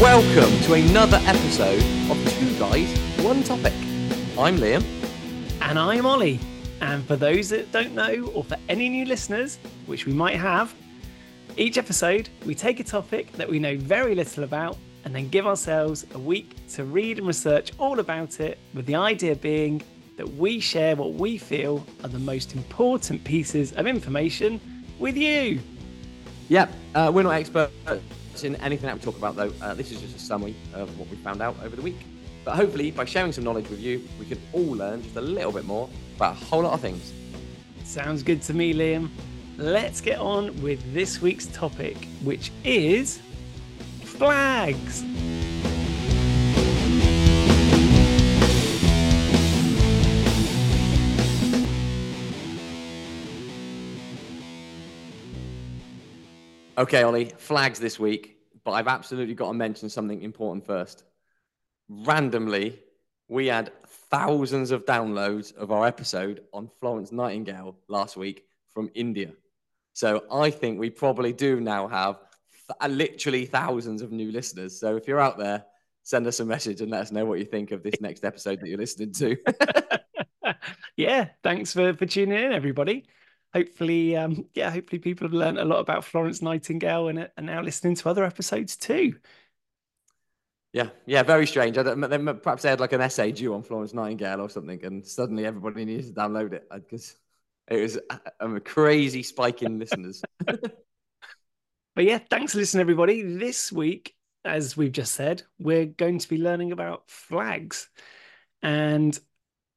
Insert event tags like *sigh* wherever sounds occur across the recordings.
Welcome to another episode of Two Guys, One Topic. I'm Liam. And I'm Ollie. And for those that don't know, or for any new listeners, which we might have, each episode we take a topic that we know very little about and then give ourselves a week to read and research all about it, with the idea being that we share what we feel are the most important pieces of information with you. Yep, uh, we're not experts in anything that we talk about, though. Uh, this is just a summary of what we found out over the week. But hopefully, by sharing some knowledge with you, we can all learn just a little bit more about a whole lot of things. Sounds good to me, Liam. Let's get on with this week's topic, which is flags. Okay, Ollie, flags this week, but I've absolutely got to mention something important first. Randomly, we had thousands of downloads of our episode on Florence Nightingale last week from India. So I think we probably do now have th- uh, literally thousands of new listeners. So if you're out there, send us a message and let us know what you think of this next episode that you're listening to. *laughs* yeah, thanks for, for tuning in, everybody. Hopefully, um, yeah, hopefully people have learned a lot about Florence Nightingale and are now listening to other episodes too. Yeah, yeah, very strange. I don't, they, perhaps they had like an essay due on Florence Nightingale or something, and suddenly everybody needs to download it because it was a, a crazy spike in listeners. *laughs* but yeah, thanks for listening, everybody. This week, as we've just said, we're going to be learning about flags. And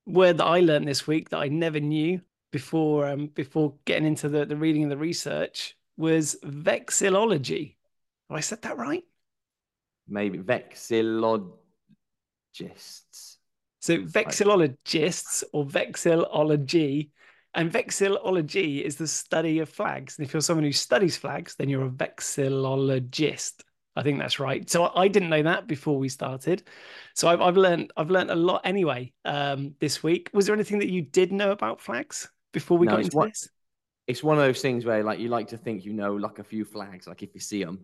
word that I learned this week that I never knew before um, before getting into the, the reading and the research was vexillology. Have I said that right? Maybe vexillologists. So vexillologists or vexillology. And vexillology is the study of flags. And if you're someone who studies flags, then you're a vexillologist. I think that's right. So I, I didn't know that before we started. So I've, I've learned I've learned a lot anyway um, this week. Was there anything that you did know about flags? Before we no, got into one, this? It's one of those things where like you like to think you know like a few flags, like if you see them.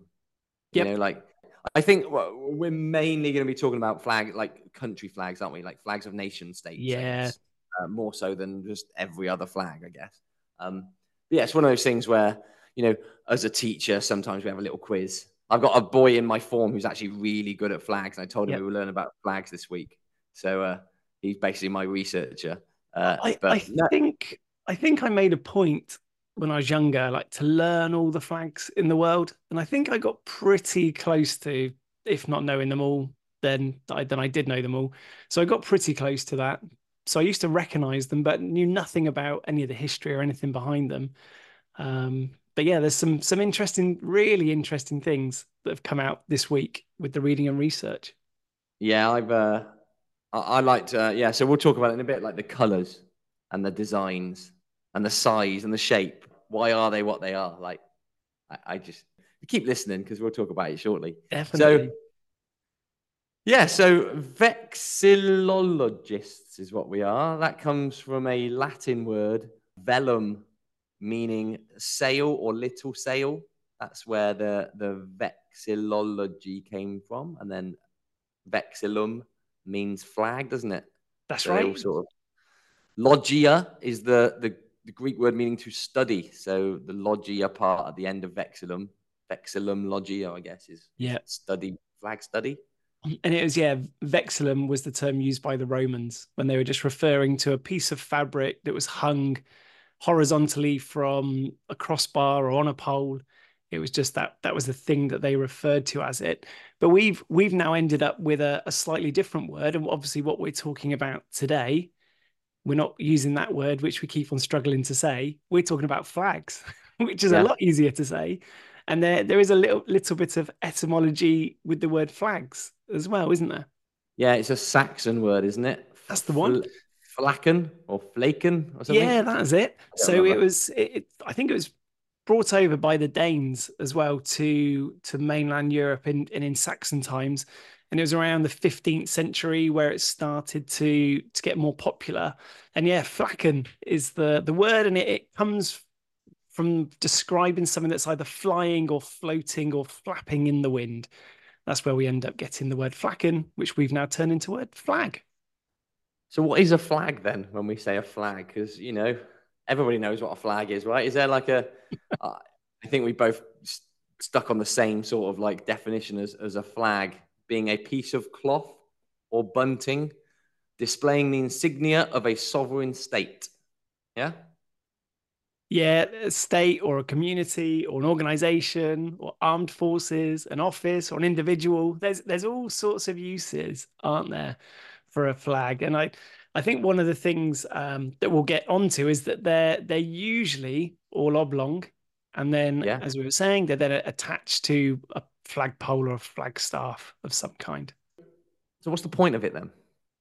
You know, like I think we're mainly going to be talking about flag like country flags, aren't we? Like flags of nation states. Yeah. Uh, more so than just every other flag, I guess. Um, yeah, it's one of those things where you know, as a teacher, sometimes we have a little quiz. I've got a boy in my form who's actually really good at flags, and I told him yep. we were learning about flags this week. So uh, he's basically my researcher. Uh, I, but I no, think I think I made a point when I was younger, like to learn all the flags in the world, and I think I got pretty close to, if not knowing them all, then I, then I did know them all. So I got pretty close to that. So I used to recognize them, but knew nothing about any of the history or anything behind them. Um, but yeah, there's some some interesting, really interesting things that have come out this week with the reading and research. Yeah, I've uh, I, I liked uh, yeah. So we'll talk about it in a bit, like the colors and the designs and the size and the shape. Why are they what they are? Like, I, I just keep listening because we'll talk about it shortly. Definitely. So, yeah, so vexillologists is what we are. That comes from a Latin word, velum, meaning sail or little sail. That's where the, the vexillology came from. And then vexillum means flag, doesn't it? That's so right. Sort of, logia is the, the the Greek word meaning to study. So the logia part at the end of vexillum, vexillum logia, I guess, is yeah study flag study. And it was yeah, vexillum was the term used by the Romans when they were just referring to a piece of fabric that was hung horizontally from a crossbar or on a pole. It was just that that was the thing that they referred to as it. But we've we've now ended up with a, a slightly different word, and obviously what we're talking about today we're not using that word, which we keep on struggling to say. We're talking about flags, *laughs* which is yeah. a lot easier to say. And there, there is a little little bit of etymology with the word flags as well, isn't there? Yeah, it's a Saxon word, isn't it? That's the one. Flaken or flaken or something. Yeah, that's it. So it was. It, it, I think it was brought over by the Danes as well to to mainland Europe in, in in Saxon times, and it was around the 15th century where it started to to get more popular and yeah flacken is the the word and it, it comes from describing something that's either flying or floating or flapping in the wind That's where we end up getting the word flacken, which we've now turned into word flag. So, what is a flag then when we say a flag? Because, you know, everybody knows what a flag is, right? Is there like a, *laughs* uh, think we both st- stuck on the same sort of like definition as, as a flag being a piece of cloth or bunting displaying the insignia of a sovereign state. Yeah? Yeah, a state or a community or an organization or armed forces, an office or an individual. There's there's all sorts of uses, aren't there, for a flag? And I I think one of the things um, that we'll get onto is that they're they're usually all oblong, and then Yeah. as we were saying, they're then attached to a flagpole or a flagstaff of some kind. So, what's the point of it then?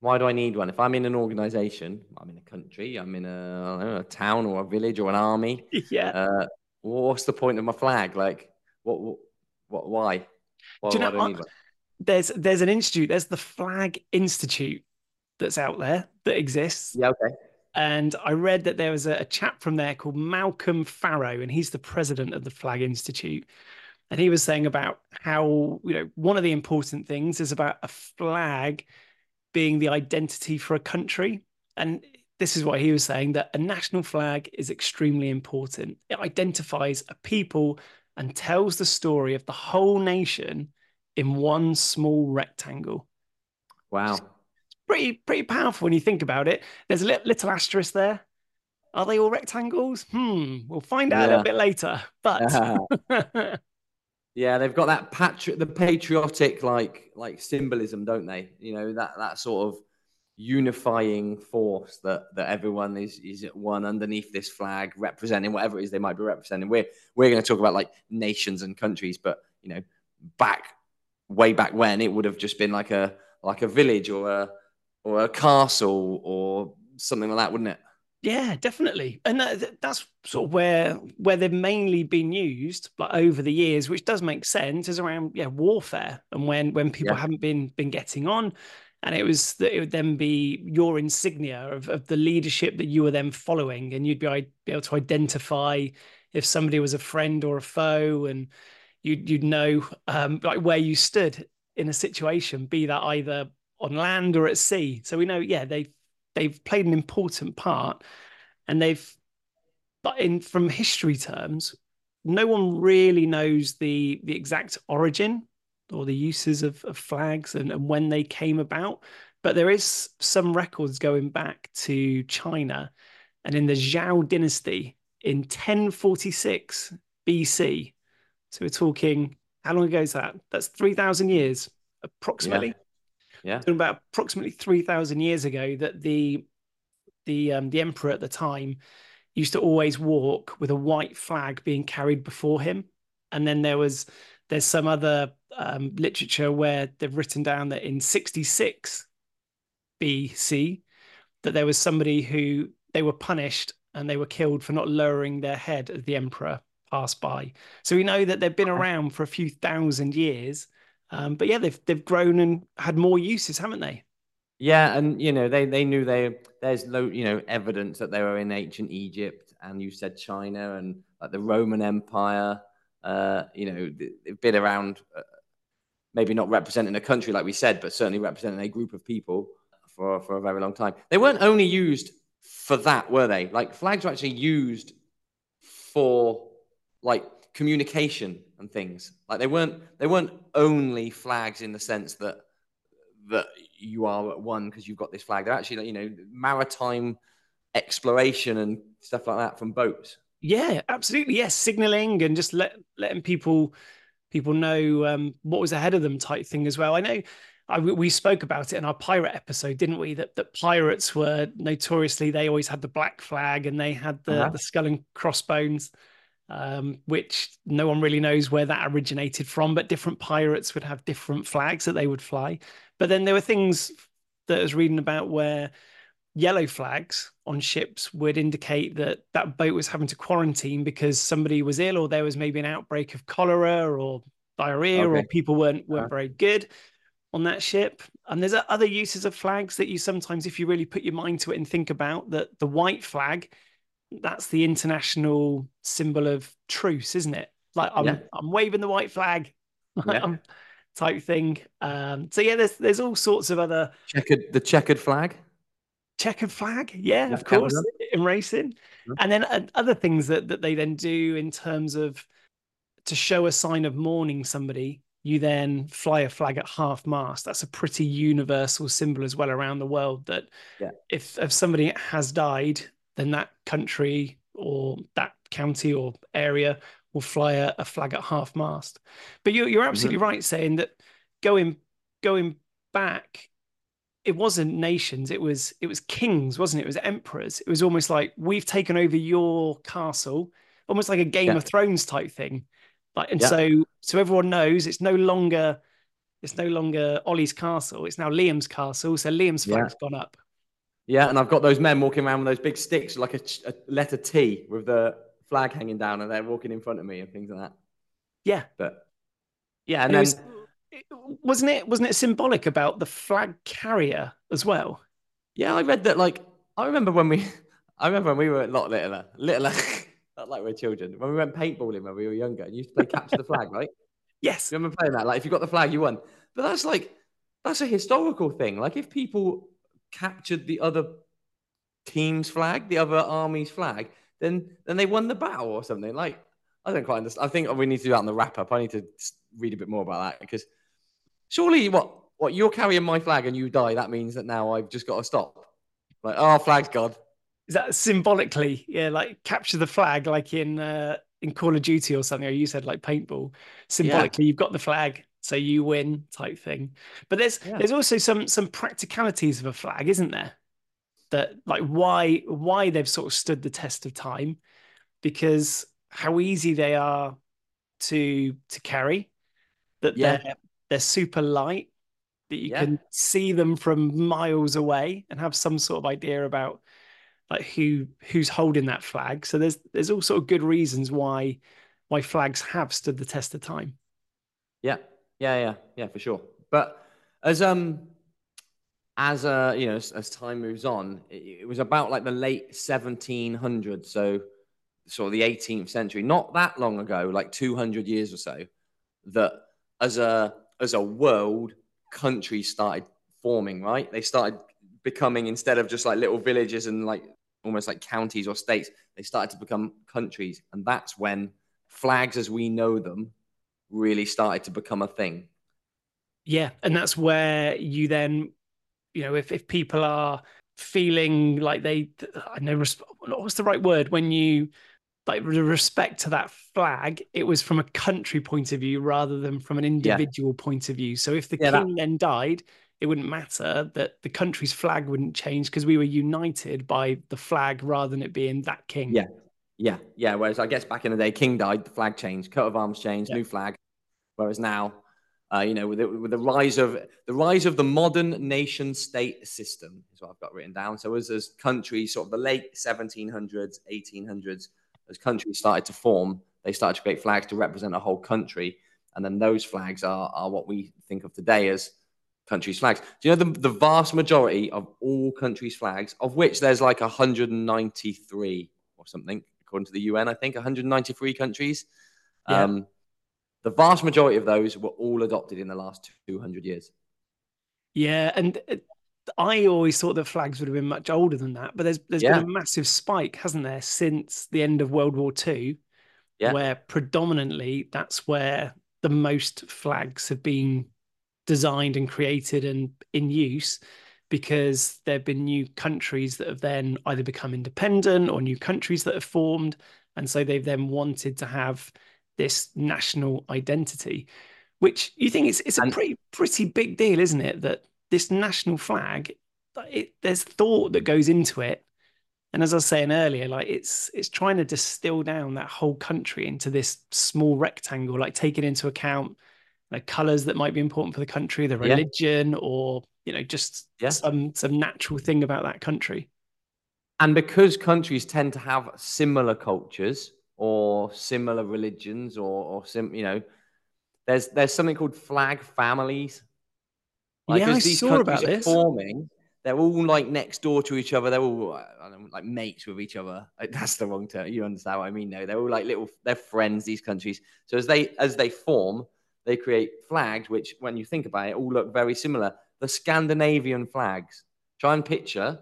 Why do I need one? If I'm in an organization, I'm in a country, I'm in a, know, a town or a village or an army, *laughs* Yeah. uh, what's the point of my flag? Like, what, what, what why? Why, Do you know do I what? need one? There's there's an institute. There's the Flag Institute that's out there that exists. Yeah, okay. And I read that there was a, a chap from there called Malcolm Farrow, and he's the president of the Flag Institute. And he was saying about how, you know, one of the important things is about a flag being the identity for a country. And this is what he was saying that a national flag is extremely important. It identifies a people and tells the story of the whole nation in one small rectangle Wow. Pretty pretty powerful when you think about it. There's a li- little asterisk there. Are they all rectangles? Hmm, we'll find out a little bit later. But *laughs* Yeah, they've got that patri- the patriotic like like symbolism, don't they? You know that that sort of unifying force that that everyone is is at one underneath this flag, representing whatever it is they might be representing. We're we're going to talk about like nations and countries, but you know, back way back when it would have just been like a like a village or a or a castle or something like that, wouldn't it? yeah, definitely. And that, that's sort of where where they've mainly been used like over the years, which does make sense, is around yeah warfare and when when people Yeah. haven't been been getting on. And it was that it would then be your insignia of, of the leadership that you were then following, and you'd be, be able to identify if somebody was a friend or a foe, and you'd you'd know um, like where you stood in a situation, be that either on land or at sea. So we know, yeah, they've they've played an important part, and they've, but in from history terms, no one really knows the the exact origin or the uses of, of flags and, and when they came about. But there is some records going back to China, and in the Zhou dynasty in 1046 BC. So we're talking how long ago is that? That's 3,000 years approximately. Yeah. Talking about approximately 3,000 years ago that the the um, the emperor at the time used to always walk with a white flag being carried before him, and then there was there's some other um, literature where they've written down that in 66 BC that there was somebody who they were punished and they were killed for not lowering their head as the emperor passed by. So we know that they've been around for a few thousand years. Um, but yeah, they've they've grown and had more uses, haven't they? Yeah, and you know they they knew they there's no you know evidence that they were in ancient Egypt, and you said China and like the Roman Empire. Uh, you know they- they've been around, uh, maybe not representing a country like we said, but certainly representing a group of people for for a very long time. They weren't only used for that, were they? Like flags were actually used for like communication and things. Like they weren't they weren't only flags in the sense that that you are at one because you've got this flag. They're actually you know maritime exploration and stuff like that from boats. Yeah, absolutely. Yes, signaling and just let letting people people know um, what was ahead of them type thing as well. I know I, we we spoke about it in our pirate episode, didn't we? That that pirates were notoriously they always had the black flag and they had the Uh-huh. the skull and crossbones, um, which no one really knows where that originated from. But different pirates would have different flags that they would fly. But then there were things that I was reading about where yellow flags on ships would indicate that that boat was having to quarantine because somebody was ill or there was maybe an outbreak of cholera or diarrhea or people weren't weren't Uh-huh. very good on that ship and there's other uses of flags that you sometimes if you really put your mind to it and think about that the white flag that's the international symbol of truce isn't it like i'm Yeah. i'm waving the white flag *laughs* Yeah. type thing. Um, so yeah, there's there's all sorts of other checkered the checkered flag. Checkered flag, yeah, of course, Canada. in racing, yeah. and then uh, other things that that they then do in terms of to show a sign of mourning somebody. You then fly a flag at half mast. That's a pretty universal symbol as well around the world. That yeah. if if somebody has died, then that country or that county or area will fly a, a flag at half mast. But you're, you're absolutely mm-hmm. right saying that going going back, it wasn't nations, it was it was kings, wasn't it? It was emperors. It was almost like we've taken over your castle, almost like a Game yeah. of Thrones type thing. Like, and yeah. so so everyone knows it's no longer it's no longer Ollie's castle. It's now Liam's castle. So Liam's flag's yeah. gone up. Yeah, and I've got those men walking around with those big sticks, like a, a letter T with the flag hanging down and they're walking in front of me and things like that. Yeah. But yeah, and, and then was, wasn't it wasn't it symbolic about the flag carrier as well? Yeah, I read that like I remember when we *laughs* I remember when we were a lot littler, littler *laughs* not like we're children. When we went paintballing when we were younger and you used to play capture the flag, right? *laughs* Yes. You remember playing that? Like if you got the flag, you won. But that's like that's a historical thing. Like if people captured the other team's flag, the other army's flag, then then they won the battle or something. Like I don't quite understand. I think we need to do that in the wrap up. I need to read a bit more about that because surely what what you're carrying my flag and you die, that means that now I've just got to stop. Like, oh, flag's God. Is that symbolically? Yeah, like capture the flag, like in uh, in Call of Duty or something, or you said like paintball. Symbolically, yeah. you've got the flag, so you win, type thing. But there's yeah. there's also some some practicalities of a flag, isn't there? that like why why they've sort of stood the test of time because how easy they are to to carry that yeah. they're they're super light that you yeah. can see them from miles away and have some sort of idea about like who who's holding that flag so there's there's all sort of good reasons why why flags have stood the test of time yeah yeah yeah yeah for sure but as um as uh, you know, as, as time moves on, it, it, was about like the late 1700s, so sort of the 18th century, not that long ago, like 200 years or so, that as a as a world, countries started forming. Right, they started becoming instead of just like little villages and like almost like counties or states, they started to become countries, and that's when flags as we know them really started to become a thing. Yeah, and that's where you then you know, if if people are feeling like they, I know, what's the right word when you like the respect to that flag, it was from a country point of view rather than from an individual yeah. point of view. So if the yeah, king that... then died, it wouldn't matter that the country's flag wouldn't change because we were united by the flag rather than it being that king. Yeah. Yeah. Yeah. Whereas I guess back in the day, king died, the flag changed, coat of arms changed, yeah. new flag. Whereas now uh, you know, with the, with the rise of the rise of the modern nation state system is what I've got written down. So as as countries, sort of the late 1700s, 1800s, as countries started to form, they started to create flags to represent a whole country, and then those flags are are what we think of today as countries' flags. Do you know the, the vast majority of all countries' flags, of which there's like 193 or something, according to the UN, I think 193 countries. Yeah. Um, the vast majority of those were all adopted in the last 200 years. Yeah, and uh, I always thought that flags would have been much older than that, but there's there's yeah. been a massive spike, hasn't there, since the end of World War II, yeah. where predominantly that's where the most flags have been designed and created and in use because there have been new countries that have then either become independent or new countries that have formed and so they've then wanted to have this national identity, which you think it's it's a pretty pretty big deal, isn't it? That this national flag, it, there's thought that goes into it, and as I was saying earlier, like it's it's trying to distill down that whole country into this small rectangle, like taking into account the colors that might be important for the country, the religion, yeah. or you know just yeah. some some natural thing about that country. And because countries tend to have similar cultures, or similar religions or or sim, you know there's there's something called flag families like yeah, I these saw about this. forming they're all like next door to each other they're all know, like mates with each other *laughs* that's the wrong term you understand what i mean no they're all like little they're friends these countries so as they as they form they create flags, which, when you think about it, all look very similar. The Scandinavian flags. Try and picture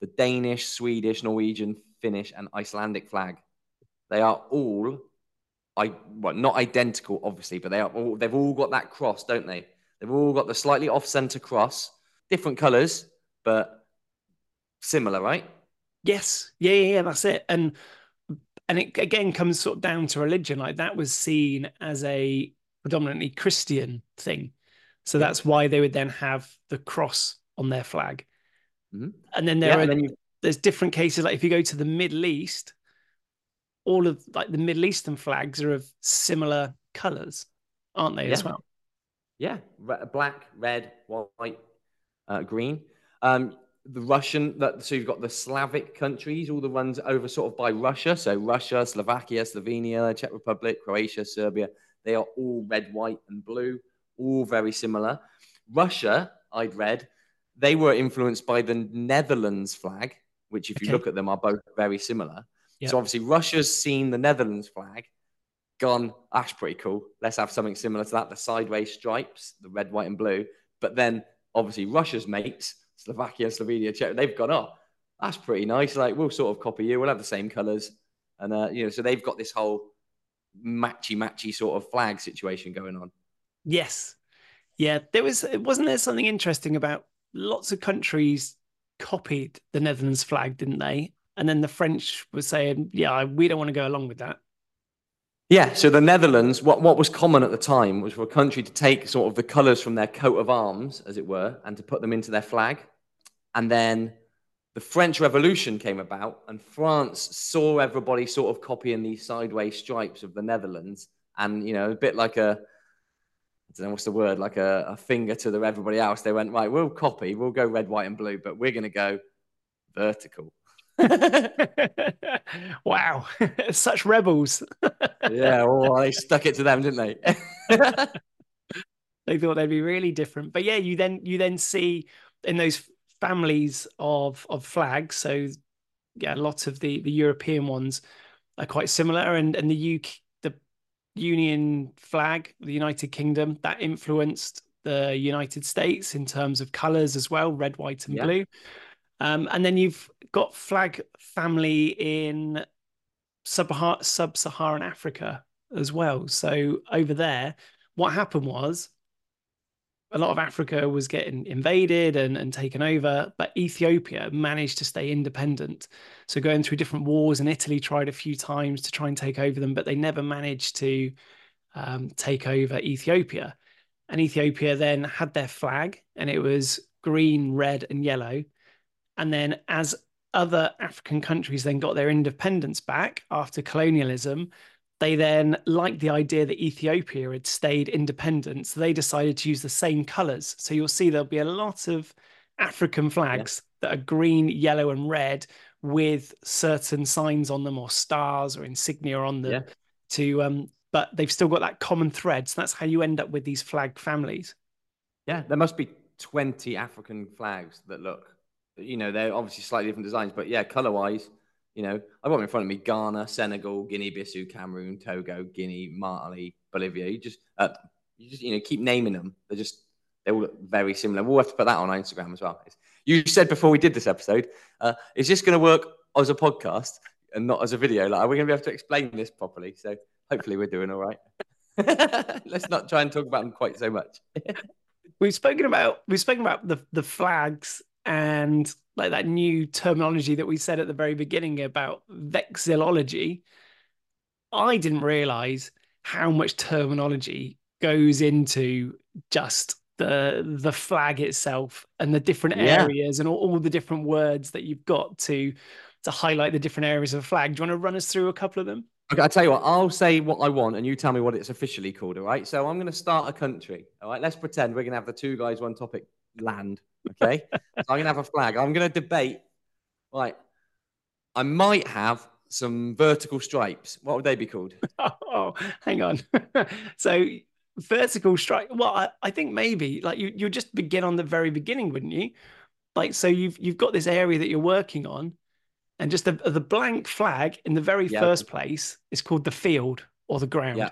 the Danish, Swedish, Norwegian, Finnish, and Icelandic flag. They are all, I well, not identical, obviously, but they are all. They've all got that cross, don't they? They've all got the slightly off-center cross, different colors, but similar, right? Yes, yeah, yeah, yeah, that's it. And and it again comes sort of down to religion. Like that was seen as a predominantly Christian thing, so that's why they would then have the cross on their flag. Mm-hmm. And then there yeah, are then you... there's different cases. Like if you go to the Middle East, all of like the Middle Eastern flags are of similar colors, aren't they? Yeah. As well. Yeah, black, red, white, uh, green. Um, the Russian that so you've got the Slavic countries, all the ones over sort of by Russia. So Russia, Slovakia, Slovenia, Czech Republic, Croatia, Serbia. They are all red, white, and blue, all very similar. Russia, I'd read, they were influenced by the Netherlands flag, which, if you look at them, are both very similar. Yep. So obviously, Russia's seen the Netherlands flag, gone, that's pretty cool. Let's have something similar to that. The sideways stripes, the red, white, and blue. But then obviously Russia's mates Slovakia, Slovenia, Czech, they've gone, oh, that's pretty nice. Like, we'll sort of copy you. We'll have the same colors. And, uh, you know, so they've got this whole matchy matchy sort of flag situation going on. Yes. Yeah. There was, wasn't there something interesting about lots of countries copied the Netherlands flag, didn't they? And then the French were saying, yeah, we don't want to go along with that. Yeah, so the Netherlands, what, what was common at the time was for a country to take sort of the colours from their coat of arms, as it were, and to put them into their flag. And then the French Revolution came about, and France saw everybody sort of copying these sideways stripes of the Netherlands, and you know, a bit like a I don't know what's the word, like a, a finger to the everybody else. They went right, we'll copy, we'll go red, white, and blue, but we're going to go vertical. *laughs* wow, *laughs* such rebels. *laughs* yeah, well, they stuck it to them, didn't they? they thought they'd be really different. But yeah, you then you then see in those families of of flags. So yeah, lots of the the European ones are quite similar, and and the UK Union flag, the United Kingdom, that influenced the United States in terms of colors as well, red, white, and yeah. blue. Um, and then you've got flag family in sub sub-Saharan Africa as well. So over there, what happened was a lot of Africa was getting invaded and, and taken over, but Ethiopia managed to stay independent. So going through different wars, and Italy tried a few times to try and take over them, but they never managed to um, take over Ethiopia. And Ethiopia then had their flag, and it was green, red, and yellow. And then as other African countries then got their independence back after colonialism, they then liked the idea that Ethiopia had stayed independent. So they decided to use the same colors. So you'll see there'll be a lot of African flags yeah. that are green, yellow, and red with certain signs on them or stars or insignia on them yeah. to um but they've still got that common thread. So that's how you end up with these flag families. Yeah, there must be 20 African flags that look you know, they're obviously slightly different designs, but yeah, color wise, you know, I've got in front of me Ghana, Senegal, Guinea Bissau, Cameroon, Togo, Guinea, Mali, Bolivia. You just, uh, you just, you know, keep naming them. They're just, they all look very similar. We'll have to put that on our Instagram as well. You said before we did this episode, uh, is this going to work as a podcast and not as a video? Like, are we going to be able to explain this properly? So hopefully we're doing all right. *laughs* Let's not try and talk about them quite so much. *laughs* we've spoken about we've spoken about the the flags and like that new terminology that we said at the very beginning about vexillology, I didn't realize how much terminology goes into just the the flag itself and the different yeah. areas and all, all, the different words that you've got to to highlight the different areas of the flag. Do you want to run us through a couple of them? Okay, I'll tell you what, I'll say what I want and you tell me what it's officially called, all right? So I'm going to start a country, all right? Let's pretend we're going to have the two guys, one topic land, Okay. so I'm going to have a flag. I'm going to debate. Right. I might have some vertical stripes. What would they be called? *laughs* Oh, hang on. *laughs* so vertical stripe. Well, I, I think maybe like you you just begin on the very beginning, wouldn't you? Like so you've you've got this area that you're working on, and just the the blank flag in the very first place is called the field or the ground. Yeah.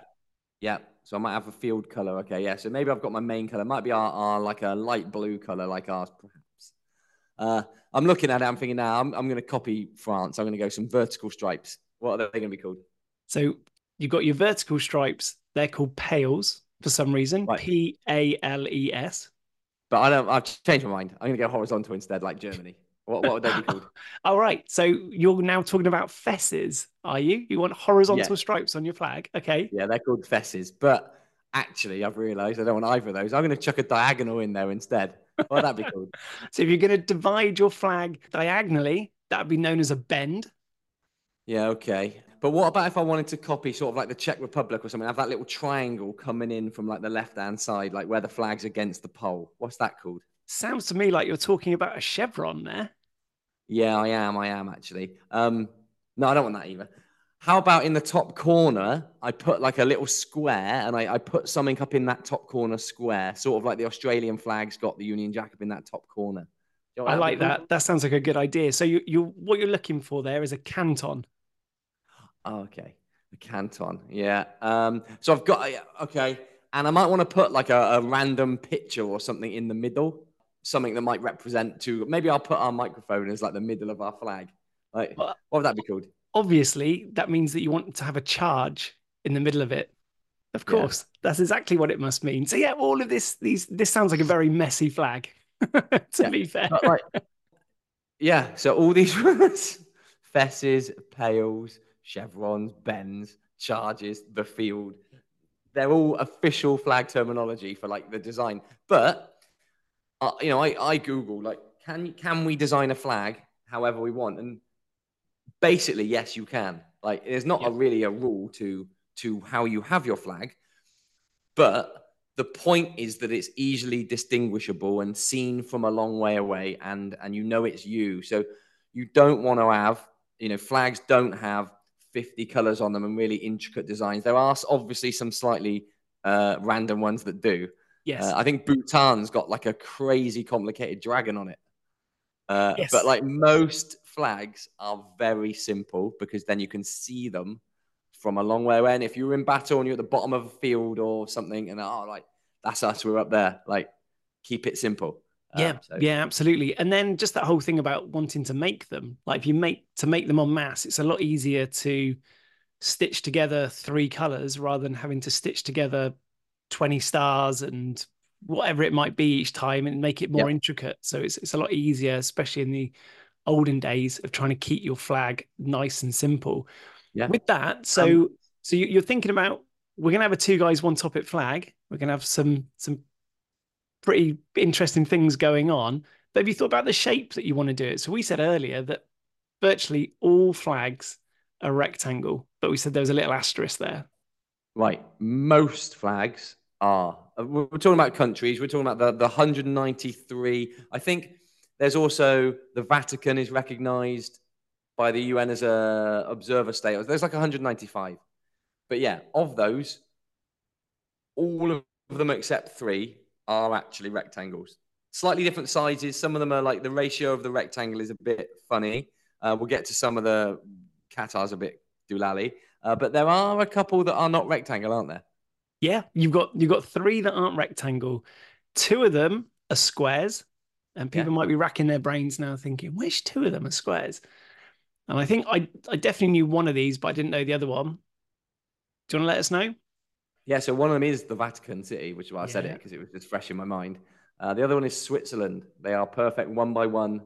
Yeah. So I might have a field color. Okay, yeah. So maybe I've got my main color. Might be our, our like a light blue color, like ours, perhaps. Uh, I'm looking at it. I'm thinking now. I'm, I'm going to copy France. I'm going to go some vertical stripes. What are they going to be called? So you've got your vertical stripes. They're called pales for some reason. Right. P A L E S. But I don't. I've changed my mind. I'm going to go horizontal instead, like Germany. What, what would they be called? *laughs* All right. So you're now talking about fesses, are you? You want horizontal Yeah. stripes on your flag? Okay. Yeah, they're called fesses. But actually, I've realised I don't want either of those. I'm going to chuck a diagonal in there instead. What would that be *laughs* called? So if you're going to divide your flag diagonally, that would be known as a bend. Yeah, okay. But what about if I wanted to copy sort of like the Czech Republic or something? Have that little triangle coming in from like the left hand side, like where the flag's against the pole. What's that called? Sounds to me like you're talking about a chevron there. Yeah, I am. I am actually. Um, no, I don't want that either. How about in the top corner, I put like a little square and I, I put something up in that top corner square, sort of like the Australian flag's got the Union Jack up in that top corner. You know I like that. That sounds like a good idea. So you you what you're looking for there is a canton. Oh, okay. a canton. Yeah. Um, so I've got, yeah, okay. And I might want to put like a, a random picture or something in the middle, something that might represent to, maybe I'll put our microphone as like the middle of our flag. Like, what would that be called? Obviously, that means that you want to have a charge in the middle of it. Of Yeah. course, that's exactly what it must mean. So yeah, all of this these this sounds like a very messy flag. *laughs* to Yeah. be fair. Like, yeah. So all these *laughs* words, fesses, pales, chevrons, bends, charges, the field, they're all official flag terminology for like the design. But uh, you know, I, I Google like, can can we design a flag however we want? And basically, yes, you can. Like, there's not Yeah. a really a rule to to how you have your flag, but the point is that it's easily distinguishable and seen from a long way away, and and you know it's you. So you don't want to have, you know, flags don't have 50 colors on them and really intricate designs. There are obviously some slightly uh, random ones that do. Yes. Uh, I think Bhutan's got like a crazy complicated dragon on it. Uh, Yes. But like most flags are very simple because then you can see them from a long way away. And if you're in battle and you're at the bottom of a field or something, and oh, like that's us, we're up there. Like keep it simple. yeah, Um, so- yeah, absolutely. And then just that whole thing about wanting to make them, like if you make to make them on mass, it's a lot easier to stitch together three colors rather than having to stitch together 20 stars and whatever it might be each time and make it more intricate. So it's it's a lot easier, especially in the olden days of trying to keep your flag nice and simple. Yeah. With that, so um, so you- you're thinking about we're gonna have a two guys one topic flag. We're gonna have some some pretty interesting things going on. But have you thought about the shape that you want to do it? So we said earlier that virtually all flags are rectangle, but we said there was a little asterisk there. Right. Most flags are. uh, We're talking about countries. We're talking about the, the 193. I think there's also the Vatican is recognized by the UN as a observer state. There's like 195. But yeah, of those, all of them except three are actually rectangles. Slightly different sizes. Some of them are like the ratio of the rectangle is a bit funny. Uh, we'll get to some of the Qatar's a bit doolally. Uh, but there are a couple that are not rectangle, aren't there? Yeah, you've got you've got three that aren't rectangle. Two of them are squares, and people might be racking their brains now thinking, which two of them are squares? And I think I I definitely knew one of these, but I didn't know the other one. Do you want to let us know? Yeah, so one of them is the Vatican City, which is why I said it because it was just fresh in my mind. Uh, the other one is Switzerland. They are perfect one by one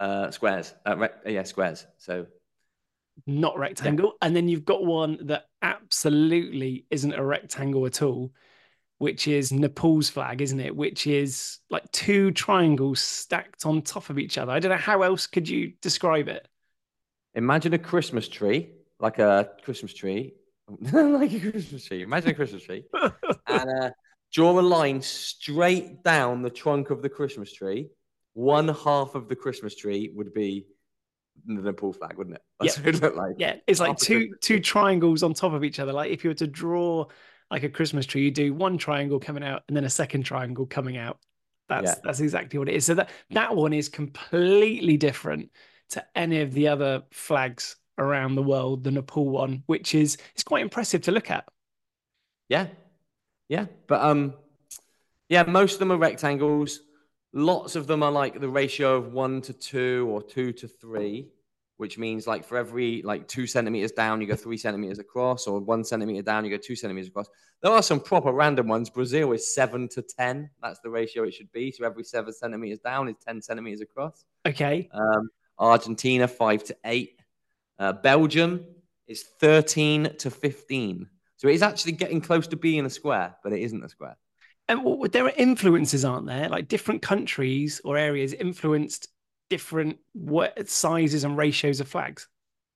uh, squares. Uh, rec- yeah, squares. So Not rectangle. And then you've got one that absolutely isn't a rectangle at all, which is Nepal's flag, isn't it? Which is like two triangles stacked on top of each other. I don't know how else could you describe it. imagine a Christmas tree, like a Christmas tree, *laughs* like a Christmas tree. Imagine a Christmas tree, *laughs* and uh, draw a line straight down the trunk of the Christmas tree. One half of the Christmas tree would be Nepal flag, wouldn't it? *laughs* That's what it would look like. Yeah, it's like two two triangles on top of each other. Like if you were to draw like a Christmas tree, you do one triangle coming out and then a second triangle coming out. That's Yeah. that's exactly what it is. So that that one is completely different to any of the other flags around the world, the Nepal one, which is it's quite impressive to look at. Yeah, Yeah, but um, yeah, most of them are rectangles. Lots of them are like the ratio of one to two or two to three, which means like for every like two centimeters down, you go three centimeters across, or one centimeter down, you go two centimeters across. There are some proper random ones. Brazil is seven to 10. That's the ratio it should be. So every seven centimeters down is 10 centimeters across. Okay. Um, Argentina, five to eight. Uh, Belgium is 13 to 15. So it is actually getting close to being a square, but it isn't a square. And what, there are influences, aren't there? Like different countries or areas influenced different what sizes and ratios of flags.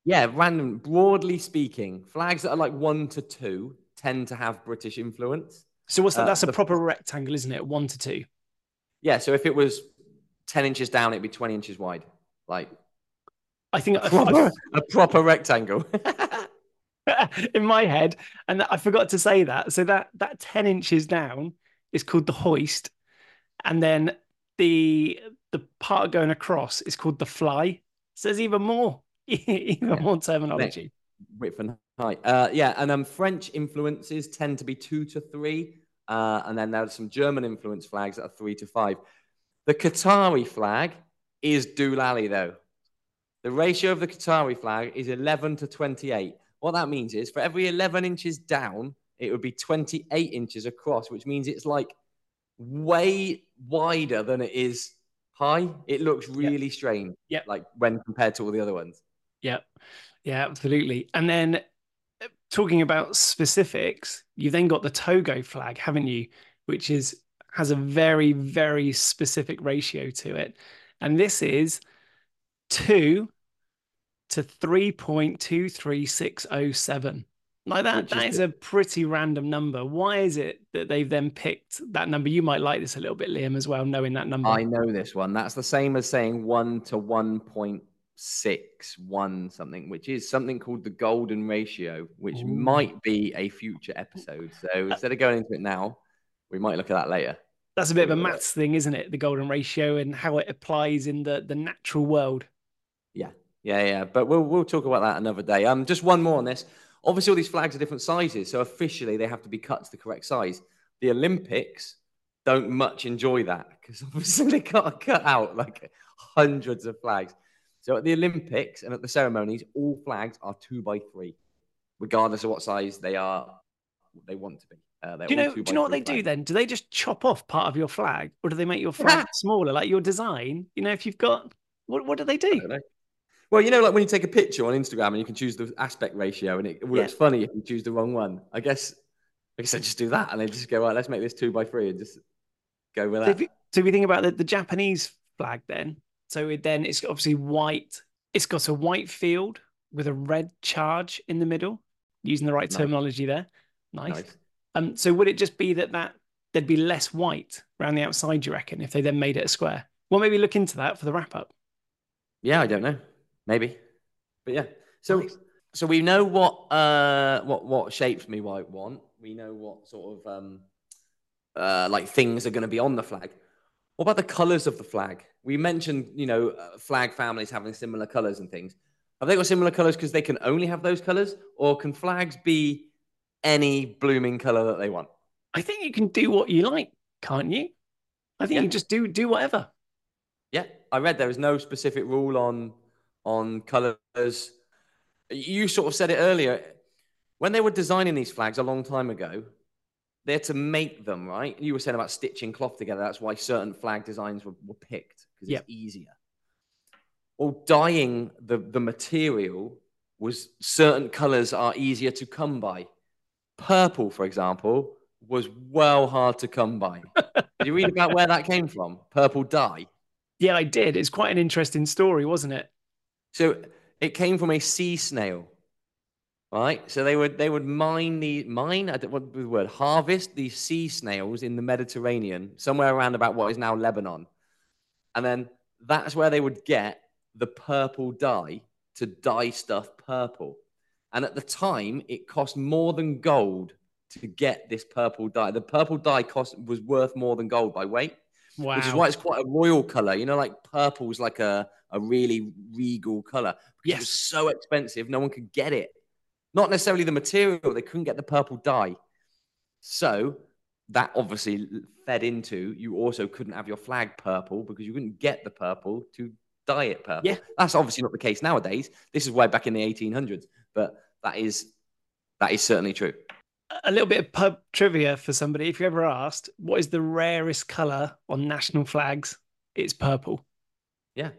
Yeah, random. Broadly speaking, flags that are like one to two tend to have British influence. So what's that? Uh, That's a proper rectangle, isn't it? One to two. Yeah. So if it was ten inches down, it'd be twenty inches wide. Like, I think a proper, a proper rectangle. *laughs* *laughs* in my head, and I forgot to say that. So that that ten inches down is called the hoist, and then the the part going across is called the fly. So there's even more, *laughs* even yeah. more terminology. Height. Uh, yeah, and um, French influences tend to be two to three, uh, and then there's some German influence flags that are three to five. The Qatari flag is doolally though. The ratio of the Qatari flag is 11 to 28. What that means is for every 11 inches down, it would be 28 inches across, which means it's like way wider than it is high. It looks really yep. strange. Yeah. Like when compared to all the other ones. Yeah. Yeah, absolutely. And then uh, talking about specifics, you've then got the Togo flag, haven't you? Which is has a very, very specific ratio to it. And this is two to 3.23607. Like that, that is a pretty random number. Why is it that they've then picked that number? You might like this a little bit, Liam, as well, knowing that number. I know this one. That's the same as saying one to 1.61 something, which is something called the golden ratio, which Ooh. might be a future episode. So uh, instead of going into it now, we might look at that later. That's a bit of a maths thing, isn't it? The golden ratio and how it applies in the, the natural world. Yeah, yeah, yeah. But we'll we'll talk about that another day. Um, just one more on this. Obviously, all these flags are different sizes, so officially they have to be cut to the correct size. The Olympics don't much enjoy that because *laughs* obviously they to cut out like hundreds of flags. So at the Olympics and at the ceremonies, all flags are two by three, regardless of what size they are, they want to be. Uh, do you know? Do you know what they flags. do then? Do they just chop off part of your flag, or do they make your *laughs* flag smaller, like your design? You know, if you've got what, what do they do? Well, you know, like when you take a picture on Instagram and you can choose the aspect ratio, and it looks yeah. funny if you choose the wrong one. I guess, I guess I just do that, and they just go right. Let's make this two by three, and just go with that. So if you, so if you think about the, the Japanese flag, then so it, then it's obviously white. It's got a white field with a red charge in the middle. Using the right nice. terminology there. Nice. nice. Um. So would it just be that that there'd be less white around the outside? You reckon if they then made it a square? Well, maybe look into that for the wrap up. Yeah, I don't know. Maybe, but yeah. So nice. so we know what uh what what shapes me might want. We know what sort of um uh like things are going to be on the flag. What about the colors of the flag? We mentioned you know uh, flag families having similar colors and things. Have they got similar colors because they can only have those colors, or can flags be any blooming color that they want? I think you can do what you like, can't you? I think yeah. you just do do whatever. Yeah, I read there is no specific rule on on colors. You sort of said it earlier. When they were designing these flags a long time ago, they're to make them, right? You were saying about stitching cloth together. That's why certain flag designs were, were picked because yep. it's easier. Or dyeing the, the material was certain colors are easier to come by. Purple, for example, was well hard to come by. *laughs* did you read about where that came from? Purple dye? Yeah, I did. It's quite an interesting story, wasn't it? So it came from a sea snail, right? So they would they would mine the mine I don't what the word harvest these sea snails in the Mediterranean, somewhere around about what is now Lebanon, and then that's where they would get the purple dye to dye stuff purple. And at the time, it cost more than gold to get this purple dye. The purple dye cost was worth more than gold by weight. Wow. Which is why it's quite a royal color. You know, like purple is like a, a really regal color. Yes. It was so expensive, no one could get it. Not necessarily the material, they couldn't get the purple dye. So that obviously fed into you also couldn't have your flag purple because you couldn't get the purple to dye it purple. Yeah. That's obviously not the case nowadays. This is way back in the 1800s, but that is that is certainly true. A little bit of pub trivia for somebody. If you ever asked, what is the rarest color on national flags? It's purple. Yeah.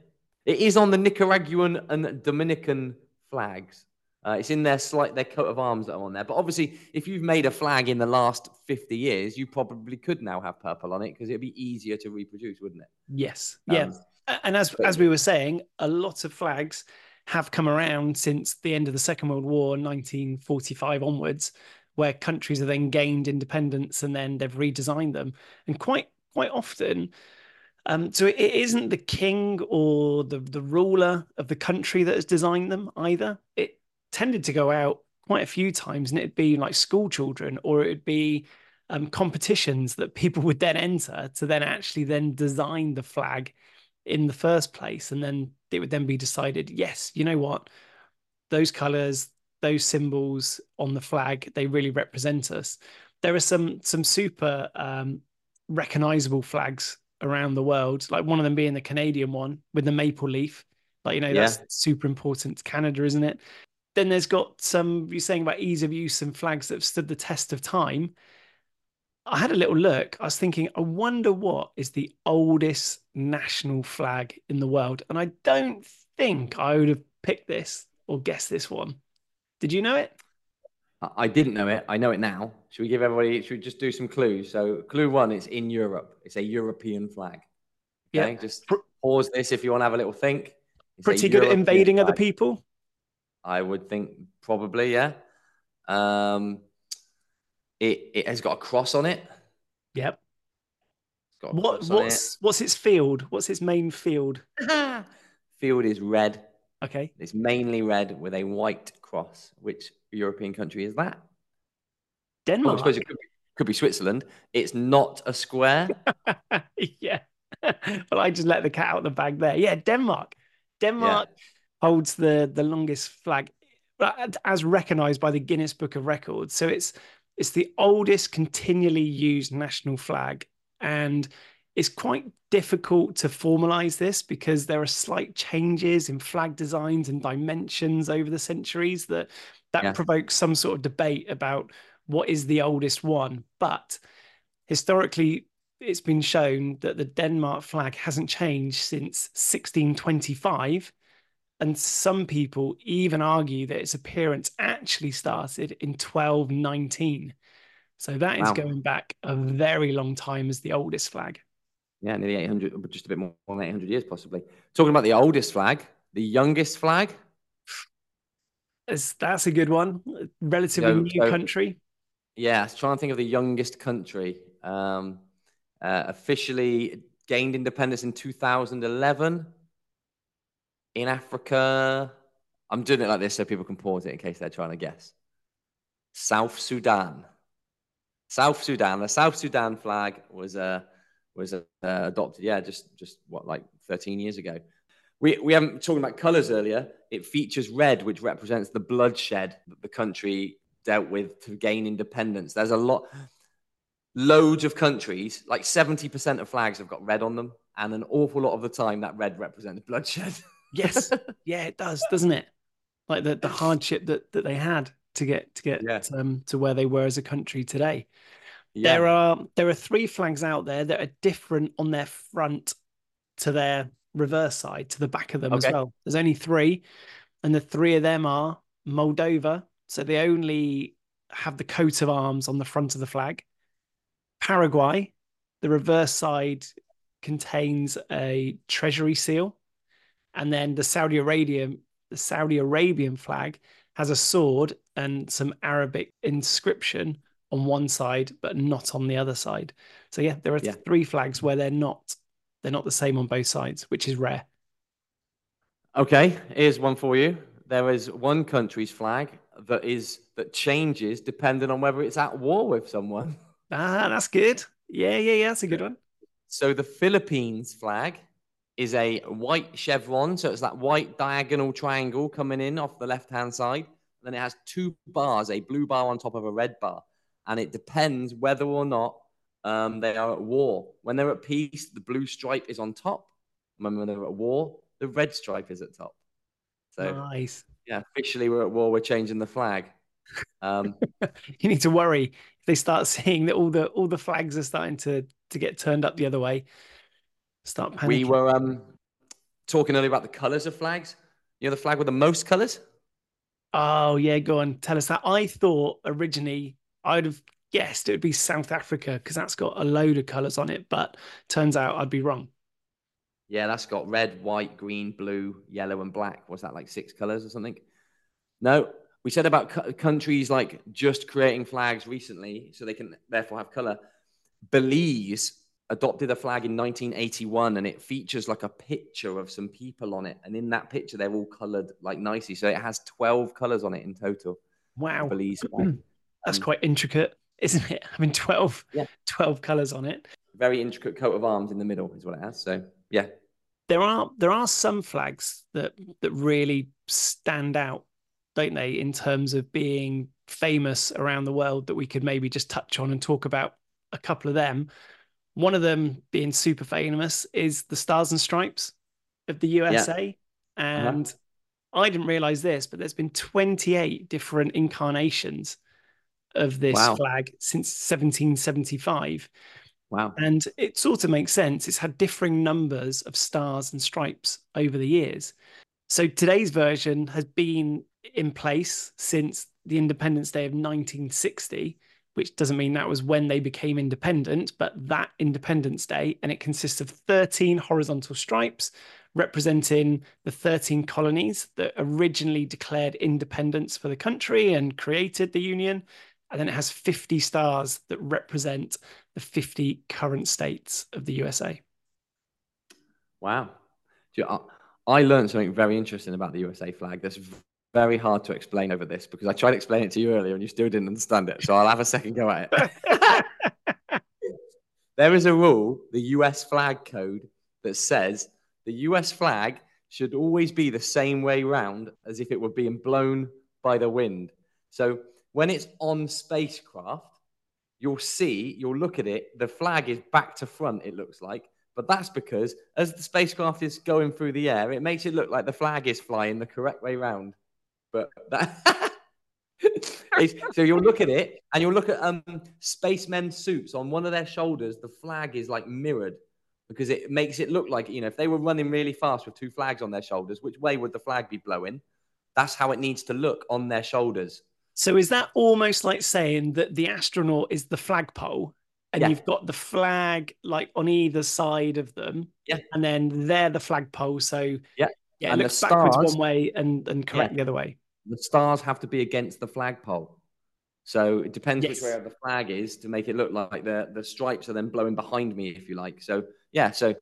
It is on the Nicaraguan and Dominican flags. Uh, it's in their slight their coat of arms that are on there. But obviously, if you've made a flag in the last 50 years, you probably could now have purple on it because it'd be easier to reproduce, wouldn't it? Yes. Yeah. Um, and as as we were saying, a lot of flags have come around since the end of the Second World War, 1945 onwards, where countries have then gained independence and then they've redesigned them. And quite quite often, um, so it isn't the king or the the ruler of the country that has designed them either. It tended to go out quite a few times, and it'd be like school children, or it'd be um, competitions that people *laughs* would then enter to then actually then design the flag in the first place, and then it would then be decided, yes, you know what, those colors, those symbols on the flag, they really represent us. There are some some super um, recognizable flags around the world, like one of them being the Canadian one with the maple leaf. Like, you know, that's yeah. super important to Canada, isn't it? Then there's got some, you're saying about ease of use and flags that have stood the test of time. I had a little look. I was thinking, I wonder what is the oldest national flag in the world. And I don't think I would have picked this or guessed this one. Did you know it? I didn't know it. I know it now. Should we give everybody? Should we just do some clues? So, clue one: it's in Europe. It's a European flag. Okay, yeah. just pause this if you want to have a little think. It's Pretty good at invading flag. other people. I would think probably, yeah. Um, it it has got a cross on it. Yep. What what's it. what's its field? What's its main field? *laughs* field is red. Okay. It's mainly red with a white cross. Which European country is that? Denmark. Oh, I suppose it could be, could be Switzerland. It's not a square. *laughs* yeah. well, I just let the cat out of the bag there. Yeah, Denmark. Denmark yeah. holds the the longest flag as recognized by the Guinness Book of Records. So it's it's the oldest continually used national flag and it's quite difficult to formalize this because there are slight changes in flag designs and dimensions over the centuries that that yeah. provokes some sort of debate about what is the oldest one but historically it's been shown that the Denmark flag hasn't changed since 1625 and some people even argue that its appearance actually started in 1219 so that is wow. going back a very long time as the oldest flag yeah, nearly 800, just a bit more than 800 years, possibly. Talking about the oldest flag, the youngest flag. It's, that's a good one. Relatively so, new so, country. Yeah, I was trying to think of the youngest country. Um, uh, officially gained independence in 2011 in Africa. I'm doing it like this so people can pause it in case they're trying to guess. South Sudan. South Sudan. The South Sudan flag was a uh, was uh, adopted. Yeah, just just what like 13 years ago. We we haven't talking about colors earlier. It features red, which represents the bloodshed that the country dealt with to gain independence. There's a lot, loads of countries, like 70% of flags have got red on them, and an awful lot of the time that red represents bloodshed. *laughs* yes, yeah, it does, doesn't it? Like the the hardship that that they had to get to get yeah. um, to where they were as a country today. Yeah. There are there are three flags out there that are different on their front to their reverse side to the back of them okay. as well. There's only three, and the three of them are Moldova, so they only have the coat of arms on the front of the flag. Paraguay, the reverse side contains a treasury seal, and then the Saudi Arabian the Saudi Arabian flag has a sword and some Arabic inscription on one side but not on the other side. So yeah, there are yeah. three flags where they're not they're not the same on both sides, which is rare. Okay, here's one for you. There is one country's flag that is that changes depending on whether it's at war with someone. *laughs* Ah, that's good. Yeah, yeah, yeah, that's a good one. So the Philippines flag is a white chevron, so it's that white diagonal triangle coming in off the left-hand side. Then it has two bars, a blue bar on top of a red bar and it depends whether or not um, they are at war. When they're at peace, the blue stripe is on top. When they're at war, the red stripe is at top. So nice. Yeah, officially we're at war. We're changing the flag. Um, *laughs* you need to worry if they start seeing that all the all the flags are starting to to get turned up the other way. Start panicking. We were um, talking earlier about the colors of flags. You know the flag with the most colors. Oh yeah, go on. Tell us that. I thought originally I'd have guessed it would be South Africa because that's got a load of colors on it, but turns out I'd be wrong. Yeah, that's got red, white, green, blue, yellow, and black. Was that like six colors or something? No, we said about countries like just creating flags recently so they can therefore have color. Belize adopted a flag in 1981 and it features like a picture of some people on it. And in that picture, they're all colored like nicely. So it has 12 colors on it in total. Wow. Belize *clears throat* That's um, quite intricate, isn't it? *laughs* I mean, 12, yeah. 12 colors on it. Very intricate coat of arms in the middle is what it has. So yeah. There are there are some flags that that really stand out, don't they, in terms of being famous around the world that we could maybe just touch on and talk about a couple of them. One of them being super famous is the Stars and Stripes of the USA. Yeah. Uh-huh. And uh-huh. I didn't realize this, but there's been 28 different incarnations of this wow. flag since 1775. Wow. And it sort of makes sense. It's had differing numbers of stars and stripes over the years. So today's version has been in place since the Independence Day of 1960 which doesn't mean that was when they became independent, but that Independence Day. And it consists of 13 horizontal stripes representing the 13 colonies that originally declared independence for the country and created the Union. And then it has 50 stars that represent the 50 current states of the USA. Wow. I learned something very interesting about the USA flag. that's very hard to explain over this because I tried to explain it to you earlier and you still didn't understand it. So I'll have a second go at it. *laughs* there is a rule, the US flag code, that says the US flag should always be the same way round as if it were being blown by the wind. So when it's on spacecraft, you'll see, you'll look at it, the flag is back to front, it looks like. But that's because as the spacecraft is going through the air, it makes it look like the flag is flying the correct way round. But that. *laughs* so you'll look at it and you'll look at um, spacemen suits on one of their shoulders. The flag is like mirrored because it makes it look like, you know, if they were running really fast with two flags on their shoulders, which way would the flag be blowing? That's how it needs to look on their shoulders. So is that almost like saying that the astronaut is the flagpole and yeah. you've got the flag like on either side of them? Yeah. And then they're the flagpole. So yeah, yeah, it and looks backwards one way and, and correct yeah. the other way the stars have to be against the flagpole. So it depends yes. which way the flag is to make it look like the, the stripes are then blowing behind me, if you like. So, yeah, so,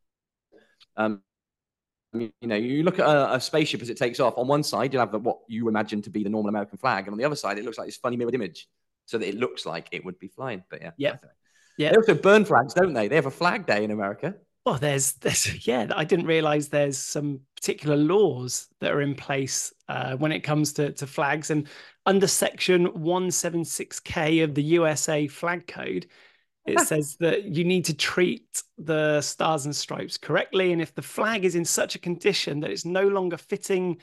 um, you know, you look at a, a, spaceship as it takes off. On one side, you'll have the, what you imagine to be the normal American flag. And on the other side, it looks like this funny mirrored image so that it looks like it would be flying. But yeah. Yeah. Yeah. They also burn flags, don't they? They have a flag day in America. Oh, there's, there's, *laughs* yeah, I didn't realize there's some particular laws that are in place uh, when it comes to, to flags. And under section 176K of the USA flag code, it says that you need to treat the stars and stripes correctly. And if the flag is in such a condition that it's no longer fitting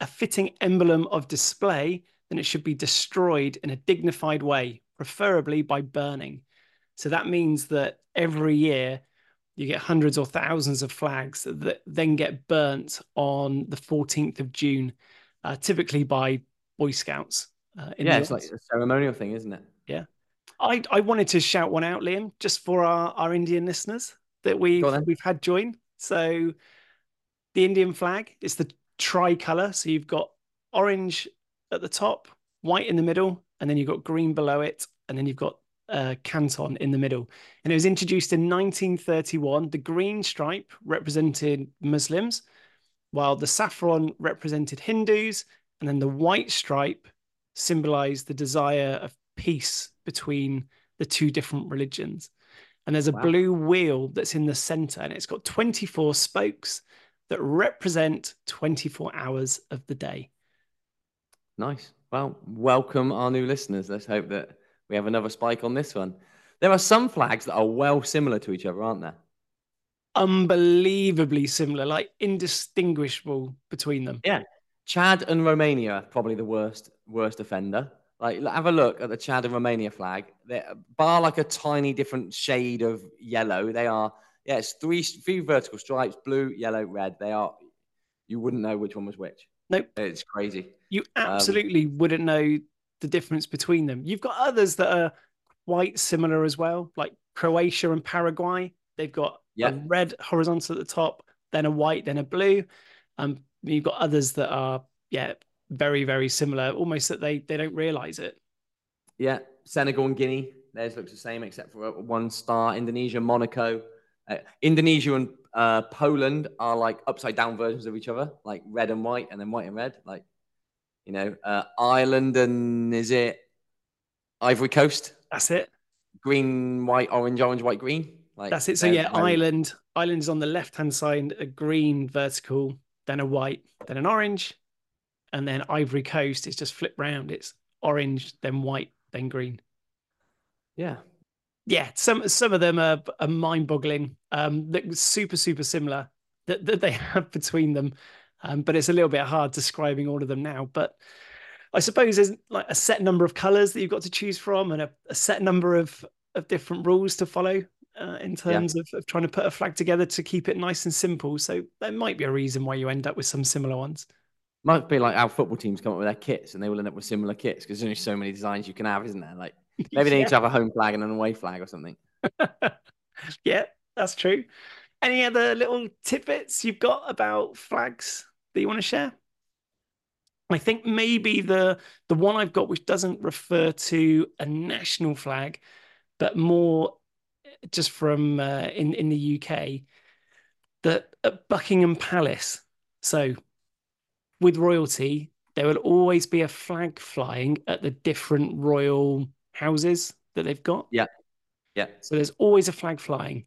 a fitting emblem of display, then it should be destroyed in a dignified way, preferably by burning. So that means that every year, you get hundreds or thousands of flags that then get burnt on the 14th of June, uh, typically by Boy Scouts. Uh, yeah, it's like a ceremonial thing, isn't it? Yeah. I, I wanted to shout one out, Liam, just for our, our Indian listeners that we've, we've had join. So the Indian flag is the tricolour. So you've got orange at the top, white in the middle, and then you've got green below it, and then you've got uh, canton in the middle. And it was introduced in 1931. The green stripe represented Muslims, while the saffron represented Hindus, and then the white stripe symbolized the desire of peace between the two different religions. And there's a wow. blue wheel that's in the center, and it's got 24 spokes that represent 24 hours of the day. Nice. Well, welcome our new listeners. Let's hope that we have another spike on this one. There are some flags that are well similar to each other, aren't there? Unbelievably similar, like indistinguishable between them. Yeah. Chad and Romania probably the worst worst offender. Like have a look at the Chad and Romania flag. They're, bar like a tiny different shade of yellow. They are yeah, it's three three vertical stripes, blue, yellow, red. They are you wouldn't know which one was which. Nope. It's crazy. You um, absolutely um, wouldn't know the difference between them. You've got others that are quite similar as well, like Croatia and Paraguay. They've got a red horizontal at the top, then a white, then a blue. Um, you've got others that are yeah very very similar, almost that they they don't realize it. Yeah, Senegal and Guinea. Theirs looks the same except for one star. Indonesia, Monaco, uh, Indonesia and uh, Poland are like upside down versions of each other, like red and white, and then white and red. Like you know, uh, Ireland and is it Ivory Coast? That's it. Green, white, orange, orange, white, green. Like that's it. So yeah, Ireland. Ireland is on the left hand side, a green vertical, then a white, then an orange, and then Ivory Coast is just flipped round. It's orange, then white, then green. Yeah. Yeah, some some of them are, are mind-boggling. Um, super super similar that, that they *laughs* have between them, um, but it's a little bit hard describing all of them now. But I suppose there's like a set number of colors that you've got to choose from, and a, a set number of of different rules to follow uh, in terms yeah. of, of trying to put a flag together to keep it nice and simple. So there might be a reason why you end up with some similar ones. Might be like how football teams come up with their kits and they will end up with similar kits because there's only so many designs you can have, isn't there? Like *laughs* maybe they yeah. need to have a home flag and an away flag or something. *laughs* yeah, that's true. Any other little tidbits you've got about flags that you want to share? I think maybe the the one I've got, which doesn't refer to a national flag, but more just from uh, in in the UK that at Buckingham Palace. So with royalty, there will always be a flag flying at the different royal houses that they've got. Yeah. Yeah. So there's always a flag flying.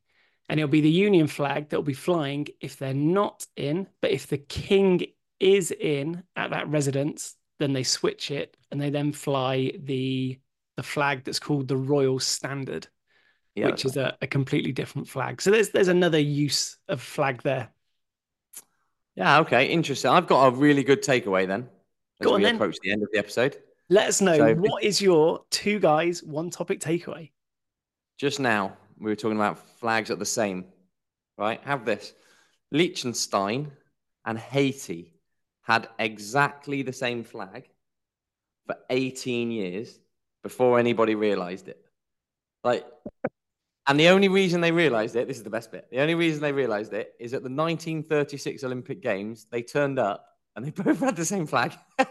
And it'll be the Union flag that will be flying if they're not in. But if the king is in at that residence, then they switch it and they then fly the the flag that's called the Royal Standard yeah, which is a, a, completely different flag. So there's there's another use of flag there. Yeah, okay, interesting. I've got a really good takeaway then. As Go on, we then. approach the end of the episode. Let us know so, what is your two guys, one topic takeaway. Just now, we were talking about flags at the same, right? Have this. Liechtenstein and Haiti had exactly the same flag for 18 years before anybody realized it. Like and the only reason they realized it, this is the best bit. The only reason they realized it is at the 1936 Olympic Games, they turned up and they *laughs* both had the same flag. *laughs* they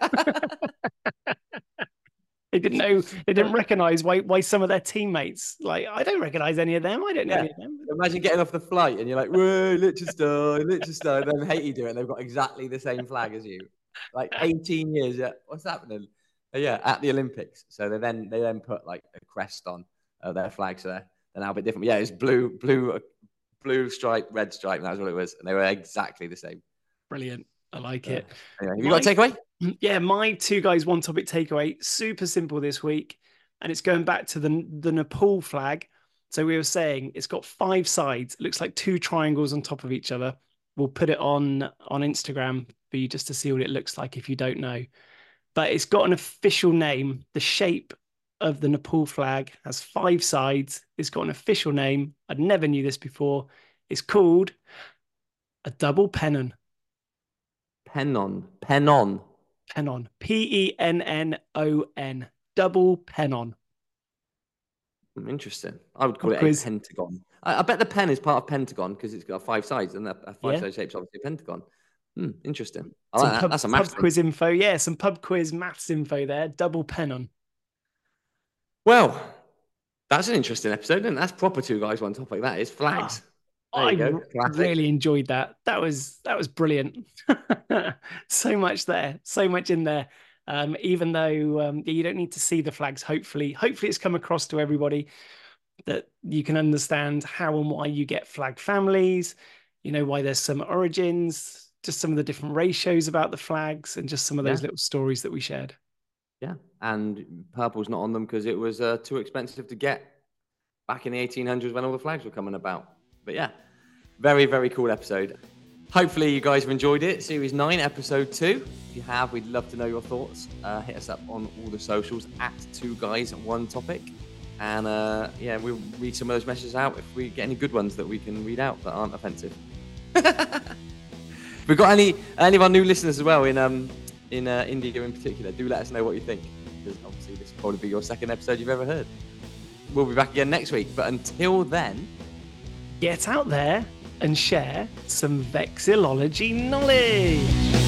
didn't know, they didn't recognize why, why some of their teammates, like, I don't recognize any of them. I don't know yeah. any of them. Imagine getting off the flight and you're like, whoa, Liechtenstein, Liechtenstein. Then Haiti do it and they've got exactly the same flag as you. Like 18 years. Yeah. What's happening? Yeah, at the Olympics. So they then they then put like a crest on uh, their flags there they're now a bit different. Yeah, it's blue, blue, blue stripe, red stripe. That was what it was, and they were exactly the same. Brilliant. I like it. Anyway, you my, got a takeaway? *clears throat* Yeah, my two guys, one topic takeaway. Super simple this week, and it's going back to the the Nepal flag. So we were saying it's got five sides. It looks like two triangles on top of each other. We'll put it on on Instagram for you just to see what it looks like if you don't know. But it's got an official name. The shape of the Nepal flag has five sides. It's got an official name. I never knew this before. It's called a double pennon. Pennon. Pennon. Pennon. P E N N O N. Double pennon. Hmm, interesting. I would call it quiz. a pentagon. I, I, bet the pen is part of pentagon because it's got five sides, and a five side shape is obviously a pentagon. Hmm, interesting. Like pub, That's a math pub quiz info. Yeah, some pub quiz maths info there. Double pennon. Well, that's an interesting episode, and that's proper two guys one topic. That is flags. Oh, I really enjoyed that. That was that was brilliant. *laughs* so much there, so much in there. Um, even though um, you don't need to see the flags, hopefully, hopefully it's come across to everybody that you can understand how and why you get flag families. You know why there's some origins, just some of the different ratios about the flags, and just some of those yeah. little stories that we shared. Yeah, and purple's not on them because it was uh, too expensive to get back in the 1800s when all the flags were coming about. But yeah, very, very cool episode. Hopefully, you guys have enjoyed it. Series 9, Episode 2. If you have, we'd love to know your thoughts. Uh, hit us up on all the socials at Two Guys One Topic. And uh, yeah, we'll read some of those messages out if we get any good ones that we can read out that aren't offensive. *laughs* we've got any any of our new listeners as well in um in uh, India in particular, do let us know what you think. Because obviously, this will probably be your second episode you've ever heard. We'll be back again next week. But until then, get out there and share some vexillology knowledge.